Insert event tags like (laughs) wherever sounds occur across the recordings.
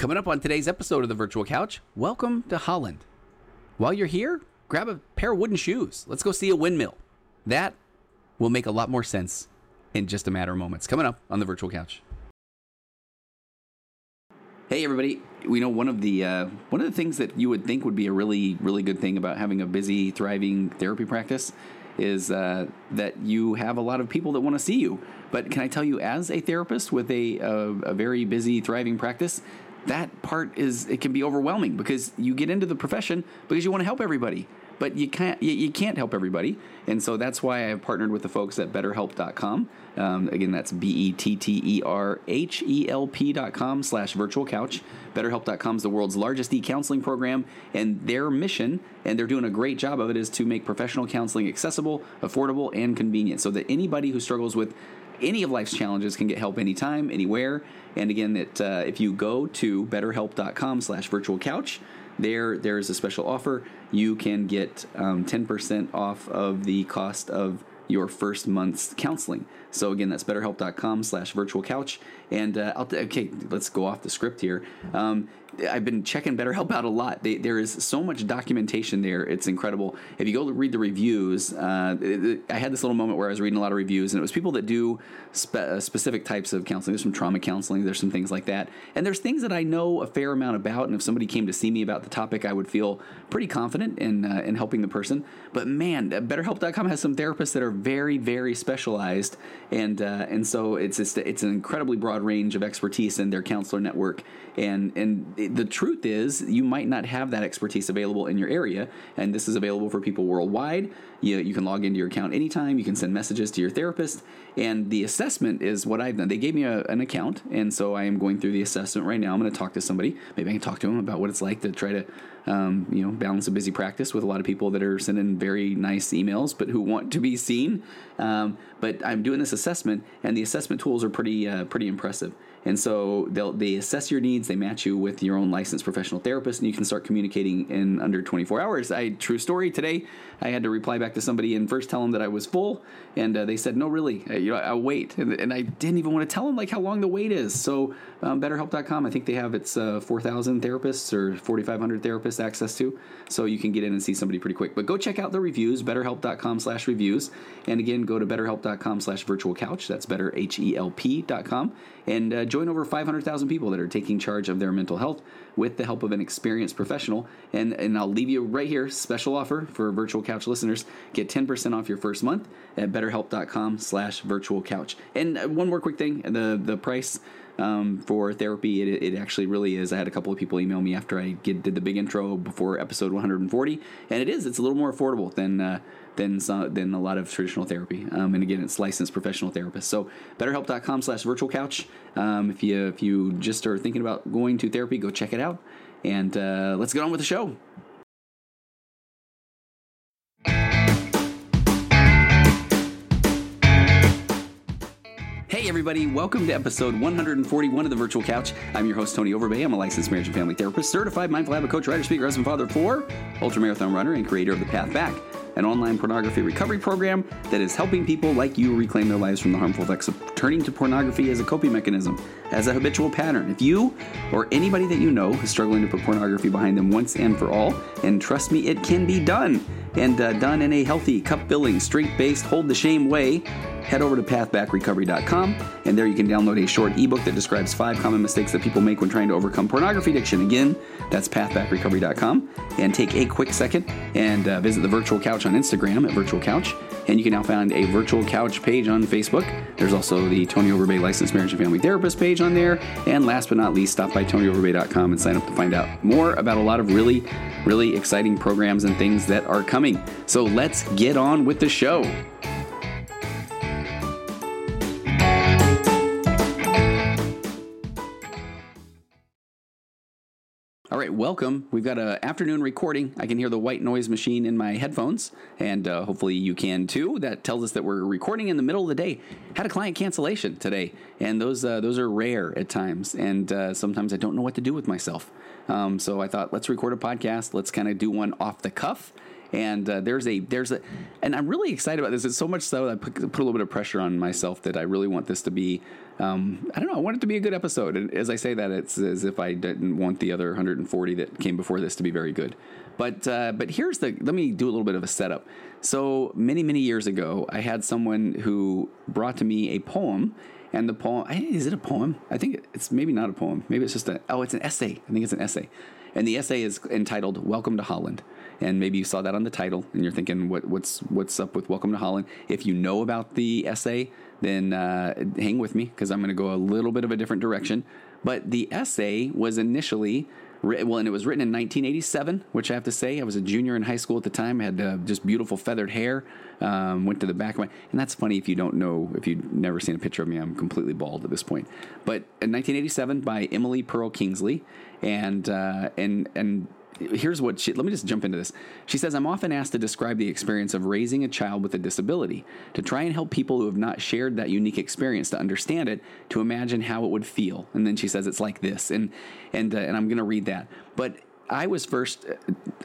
Coming up on today's episode of the Virtual Couch, welcome to Holland. While you're here, grab a pair of wooden shoes. Let's go see a windmill. That will make a lot more sense in just a matter of moments. Coming up on the Virtual Couch. Hey everybody! We know one of the uh, one of the things that you would think would be a really really good thing about having a busy, thriving therapy practice is uh, that you have a lot of people that want to see you. But can I tell you, as a therapist with a, a, a very busy, thriving practice, that part is it can be overwhelming because you get into the profession because you want to help everybody but you can't you, can't help everybody. And so that's why i've partnered with the folks at betterhelp.com um, again that's b-e-t-t-e-r-h-e-l-p.com slash virtual couch. betterhelp.com is the world's largest e-counseling program and their mission and they're doing a great job of it is to make professional counseling accessible affordable and convenient. So that anybody who struggles with any of life's challenges can get help anytime anywhere. And again that uh, if you go to betterhelp.com slash virtual couch there there's a special offer. You can get um, 10% off of the cost of your first month's counseling so again that's betterhelp.com slash and uh, I'll okay let's go off the script here um, I've been checking BetterHelp out a lot. They, there is so much documentation there; it's incredible. If you go to read the reviews, uh, I had this little moment where I was reading a lot of reviews, and it was people that do spe- uh, specific types of counseling. There's some trauma counseling, there's some things like that, and there's things that I know a fair amount about. And if somebody came to see me about the topic, I would feel pretty confident in uh, in helping the person. But man, BetterHelp.com has some therapists that are very, very specialized, and uh, and so it's just, it's an incredibly broad range of expertise in their counselor network, and and the truth is, you might not have that expertise available in your area, and this is available for people worldwide. You, you can log into your account anytime. You can send messages to your therapist, and the assessment is what I've done. They gave me a, an account, and so I am going through the assessment right now. I'm going to talk to somebody. Maybe I can talk to them about what it's like to try to um, you know, balance a busy practice with a lot of people that are sending very nice emails, but who want to be seen. Um, but I'm doing this assessment, and the assessment tools are pretty uh, pretty impressive. And so they'll they assess your needs, they match you with your own licensed professional therapist, and you can start communicating in under 24 hours. I true story today. I had to reply back to somebody and first tell them that I was full, and uh, they said no, really, uh, you know, I'll wait, and, and, I didn't even want to tell them like how long the wait is. So um, BetterHelp.com, I think they have its uh, 4,000 therapists or 4,500 therapists access to, so you can get in and see somebody pretty quick. But go check out the reviews, BetterHelp.com/slash reviews, and again, go to BetterHelp.com/slash virtual couch. That's Better H E L P.com, and uh, join over 500,000 people that are taking charge of their mental health with the help of an experienced professional. And, and I'll leave you right here, special offer for virtual couch listeners. Get 10% off your first month at betterhelp.com slash virtual couch. And uh, one more quick thing, the, the price um, for therapy. It, it, actually really is. I had a couple of people email me after I get, did the big intro before episode 140, and it is. It's a little more affordable than uh, than some, than a lot of traditional therapy. Um, and again, it's licensed professional therapists. So BetterHelp.com/slash virtual couch. Um, if you if you just are thinking about going to therapy, go check it out. And uh, let's get on with the show. Everybody, welcome to episode 141 of the Virtual Couch. I'm your host, Tony Overbay. I'm a licensed marriage and family therapist, certified mindful habit coach, writer, speaker, husband, father, four, ultramarathon runner, and creator of The Path Back an online pornography recovery program that is helping people like you reclaim their lives from the harmful effects of turning to pornography as a coping mechanism, as a habitual pattern. If you or anybody that you know is struggling to put pornography behind them once and for all, and trust me, it can be done, and uh, done in a healthy, cup filling, strength based, hold the shame way head over to pathbackrecovery.com and there you can download a short ebook that describes five common mistakes that people make when trying to overcome pornography addiction. Again, that's pathbackrecovery.com. And take a quick second and uh, visit the virtual couch on Instagram at virtual couch. And you can now find a virtual couch page on Facebook. There's also the Tony Overbay Licensed Marriage and Family Therapist page on there. And last but not least, stop by tonyoverbay.com and sign up to find out more about a lot of really, really exciting programs and things that are coming. So let's get on with the show. Right, welcome. We've got an afternoon recording. I can hear the white noise machine in my headphones, and uh, hopefully you can too. That tells us that we're recording in the middle of the day. Had a client cancellation today, and those uh, those are rare at times, and uh, sometimes I don't know what to do with myself. Um, so I thought, let's record a podcast. Let's kind of do one off the cuff and uh, there's a there's a and I'm really excited about this. It's so much so that I put, put, a little bit of pressure on myself that I really want this to be um, I don't know. I want it to be a good episode. And as I say that, it's as if I didn't want the other 140 that came before this to be very good. But uh, but here's the. Let me do a little bit of a setup. So many many years ago, I had someone who brought to me a poem. And the poem, is it a poem? I think it's maybe not a poem. Maybe it's just a, oh, it's an essay. I think it's an essay. And the essay is entitled Welcome to Holland and maybe you saw that on the title and you're thinking what, what's what's up with welcome to holland if you know about the essay then uh, hang with me because i'm going to go a little bit of a different direction but the essay was initially well, and it was written in 1987, which I have to say, I was a junior in high school at the time. I had uh, just beautiful feathered hair. Um, went to the back of my, and that's funny if you don't know, if you've never seen a picture of me, I'm completely bald at this point. But in 1987, by Emily Perl Kingsley, and uh, and and here's what she let me just jump into this. She says, I'm often asked to describe the experience of raising a child with a disability, to try and help people who have not shared that unique experience to understand it, to imagine how it would feel. And then she says it's like this. And and uh, and I'm going to read that. But I was first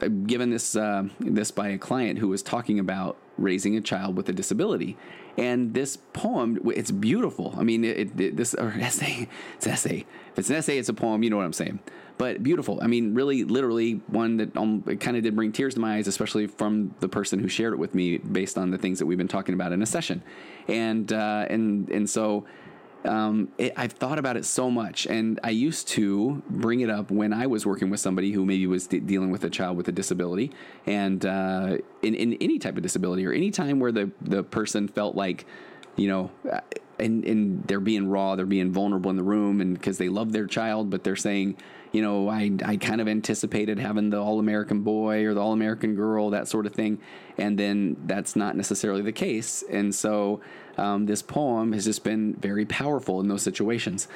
uh, given this uh, this by a client who was talking about raising a child with a disability, and this poem it's beautiful. I mean, it, it, this or (laughs) essay, it's an essay. If it's an essay, it's a poem. You know what I'm saying? but beautiful. I mean, really, literally one that um, kind of did bring tears to my eyes, especially from the person who shared it with me based on the things that we've been talking about in a session, and uh, and and so. Um, it, I've thought about it so much, and I used to bring it up when I was working with somebody who maybe was de- dealing with a child with a disability, and uh, in, in any type of disability, or any time where the the person felt like, you know, and and they're being raw, they're being vulnerable in the room, and because they love their child, but they're saying, you know, I, I kind of anticipated having the All American boy or the All American girl, that sort of thing. And then that's not necessarily the case. And so um, this poem has just been very powerful in those situations.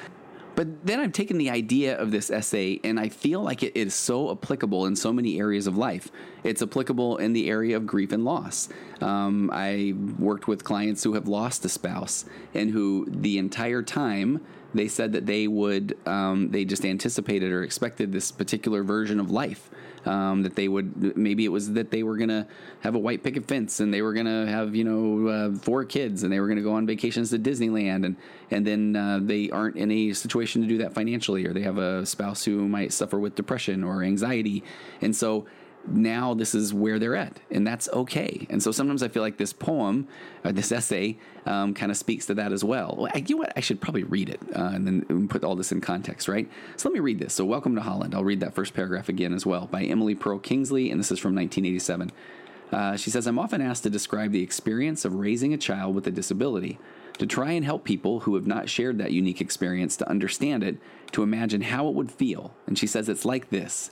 But then I've taken the idea of this essay and I feel like it is so applicable in so many areas of life. It's applicable in the area of grief and loss. Um, I worked with clients who have lost a spouse and who the entire time they said that they would um, they just anticipated or expected this particular version of life. Um, that they would maybe it was that they were gonna have a white picket fence and they were gonna have you know uh, four kids and they were gonna go on vacations to Disneyland and and then uh, they aren't in a situation to do that financially or they have a spouse who might suffer with depression or anxiety. And so now this is where they're at, and that's okay. And so sometimes I feel like this poem, or this essay, um, kind of speaks to that as well. well I, you know what? I should probably read it uh, and then put all this in context, right? So let me read this. So, Welcome to Holland. I'll read that first paragraph again as well by Emily Perl Kingsley, and this is from 1987. Uh, she says, I'm often asked to describe the experience of raising a child with a disability, to try and help people who have not shared that unique experience to understand it, to imagine how it would feel. And she says, It's like this.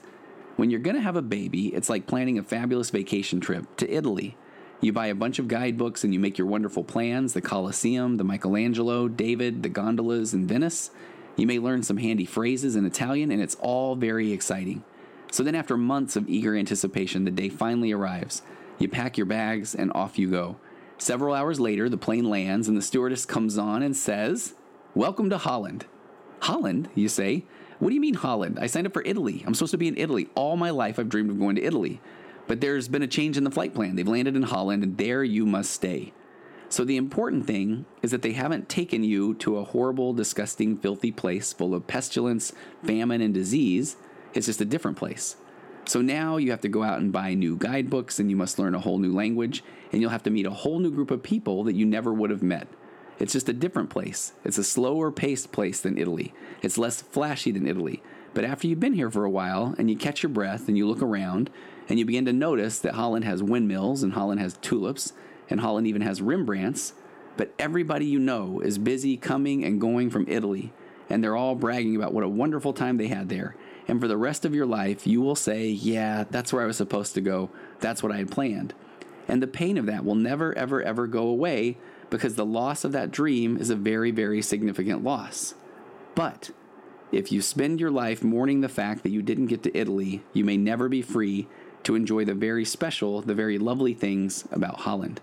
When you're going to have a baby, it's like planning a fabulous vacation trip to Italy. You buy a bunch of guidebooks and you make your wonderful plans the Colosseum, the Michelangelo, David, the gondolas in Venice. You may learn some handy phrases in Italian, and it's all very exciting. So then, after months of eager anticipation, the day finally arrives. You pack your bags and off you go. Several hours later, the plane lands and the stewardess comes on and says, Welcome to Holland. Holland, you say? What do you mean Holland? I signed up for Italy. I'm supposed to be in Italy. All my life I've dreamed of going to Italy. But there's been a change in the flight plan. They've landed in Holland and there you must stay. So the important thing is that they haven't taken you to a horrible, disgusting, filthy place full of pestilence, famine, and disease. It's just a different place. So now you have to go out and buy new guidebooks and you must learn a whole new language and you'll have to meet a whole new group of people that you never would have met. It's just a different place. It's a slower paced place than Italy. It's less flashy than Italy. But after you've been here for a while and you catch your breath and you look around and you begin to notice that Holland has windmills and Holland has tulips and Holland even has Rembrandts, but everybody you know is busy coming and going from Italy and they're all bragging about what a wonderful time they had there. And for the rest of your life, you will say, Yeah, that's where I was supposed to go. That's what I had planned. And the pain of that will never, ever, ever go away because the loss of that dream is a very, very significant loss. But if you spend your life mourning the fact that you didn't get to Italy, you may never be free to enjoy the very special, the very lovely things about Holland.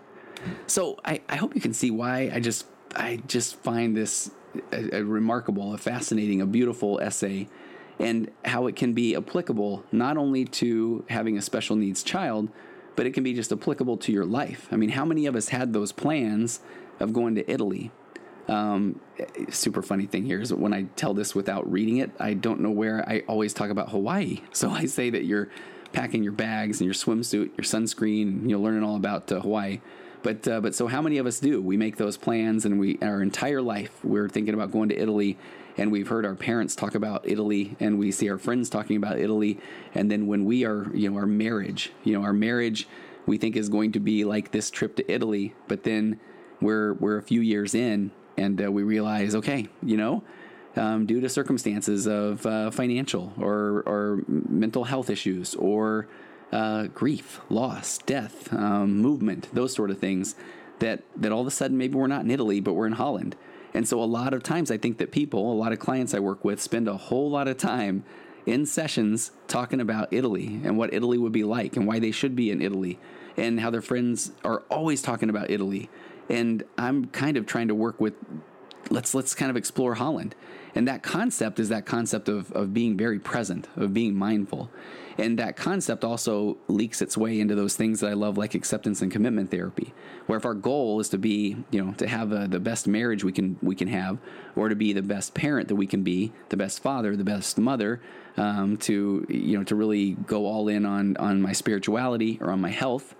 So I, I hope you can see why I just I just find this a, a remarkable, a fascinating, a beautiful essay, and how it can be applicable not only to having a special needs child, but it can be just applicable to your life. I mean, how many of us had those plans of going to Italy? Um, super funny thing here is when I tell this without reading it, I don't know where I always talk about Hawaii. (laughs) So I say that you're packing your bags and your swimsuit, your sunscreen, you're learning all about uh, Hawaii. But uh, but so how many of us do? We make those plans, and we our entire life we're thinking about going to Italy, and we've heard our parents talk about Italy, and we see our friends talking about Italy, and then when we are you know our marriage, you know our marriage, we think is going to be like this trip to Italy, but then we're we're a few years in, and uh, we realize, okay, you know. Um, due to circumstances of uh, financial or, or mental health issues or uh, grief, loss, death, um, movement, those sort of things. That that all of a sudden maybe we're not in Italy, but we're in Holland. And so a lot of times I think that people, a lot of clients I work with, spend a whole lot of time in sessions talking about Italy and what Italy would be like and why they should be in Italy and how their friends are always talking about Italy. And I'm kind of trying to work with let's let's kind of explore Holland. And that concept is that concept of, of being very present, of being mindful. And that concept also leaks its way into those things that I love, like acceptance and commitment therapy. Where if our goal is to be, you know, to have a, the best marriage we can we can have, or to be the best parent that we can be, the best father, the best mother, um, to you know, to really go all in on on my spirituality or on my health,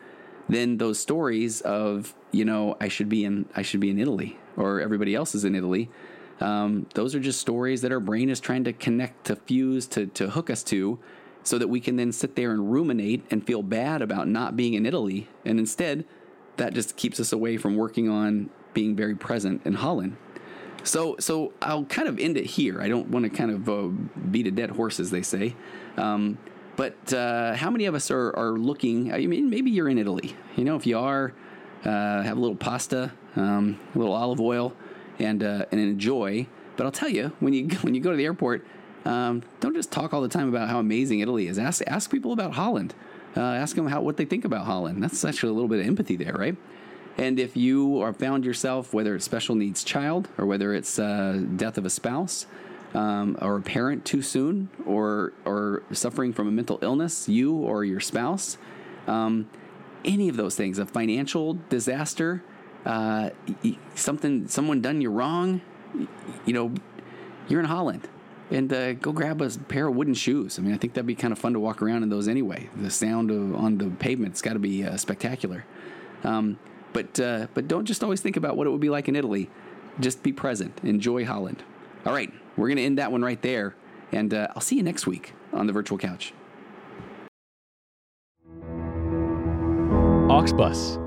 then those stories of you know I should be in I should be in Italy or everybody else is in Italy. Um, those are just stories that our brain is trying to connect, to fuse, to to hook us to so that we can then sit there and ruminate and feel bad about not being in Italy. And instead, that just keeps us away from working on being very present in Holland. So, so I'll kind of end it here. I don't want to kind of uh, beat a dead horse, as they say. Um, but uh, how many of us are, are looking? I mean, maybe you're in Italy. You know, if you are, uh, have a little pasta, um, a little olive oil, and uh, and enjoy. But I'll tell you, when you (laughs) when you go to the airport, um, don't just talk all the time about how amazing Italy is. Ask ask people about Holland. Uh, ask them how what they think about Holland. That's actually a little bit of empathy there, right? And if you are found yourself, whether it's special needs child or whether it's uh, death of a spouse um, or a parent too soon or or suffering from a mental illness, you or your spouse, um, any of those things, a financial disaster, uh, something someone done you wrong, you know, you're in Holland and uh, go grab a pair of wooden shoes. I mean, I think that'd be kind of fun to walk around in those anyway. The sound of, on the pavement's got to be uh, spectacular. Um, but uh, but don't just always think about what it would be like in Italy. Just be present. Enjoy Holland. All right, we're gonna end that one right there, and uh, I'll see you next week on the virtual couch. Auxbus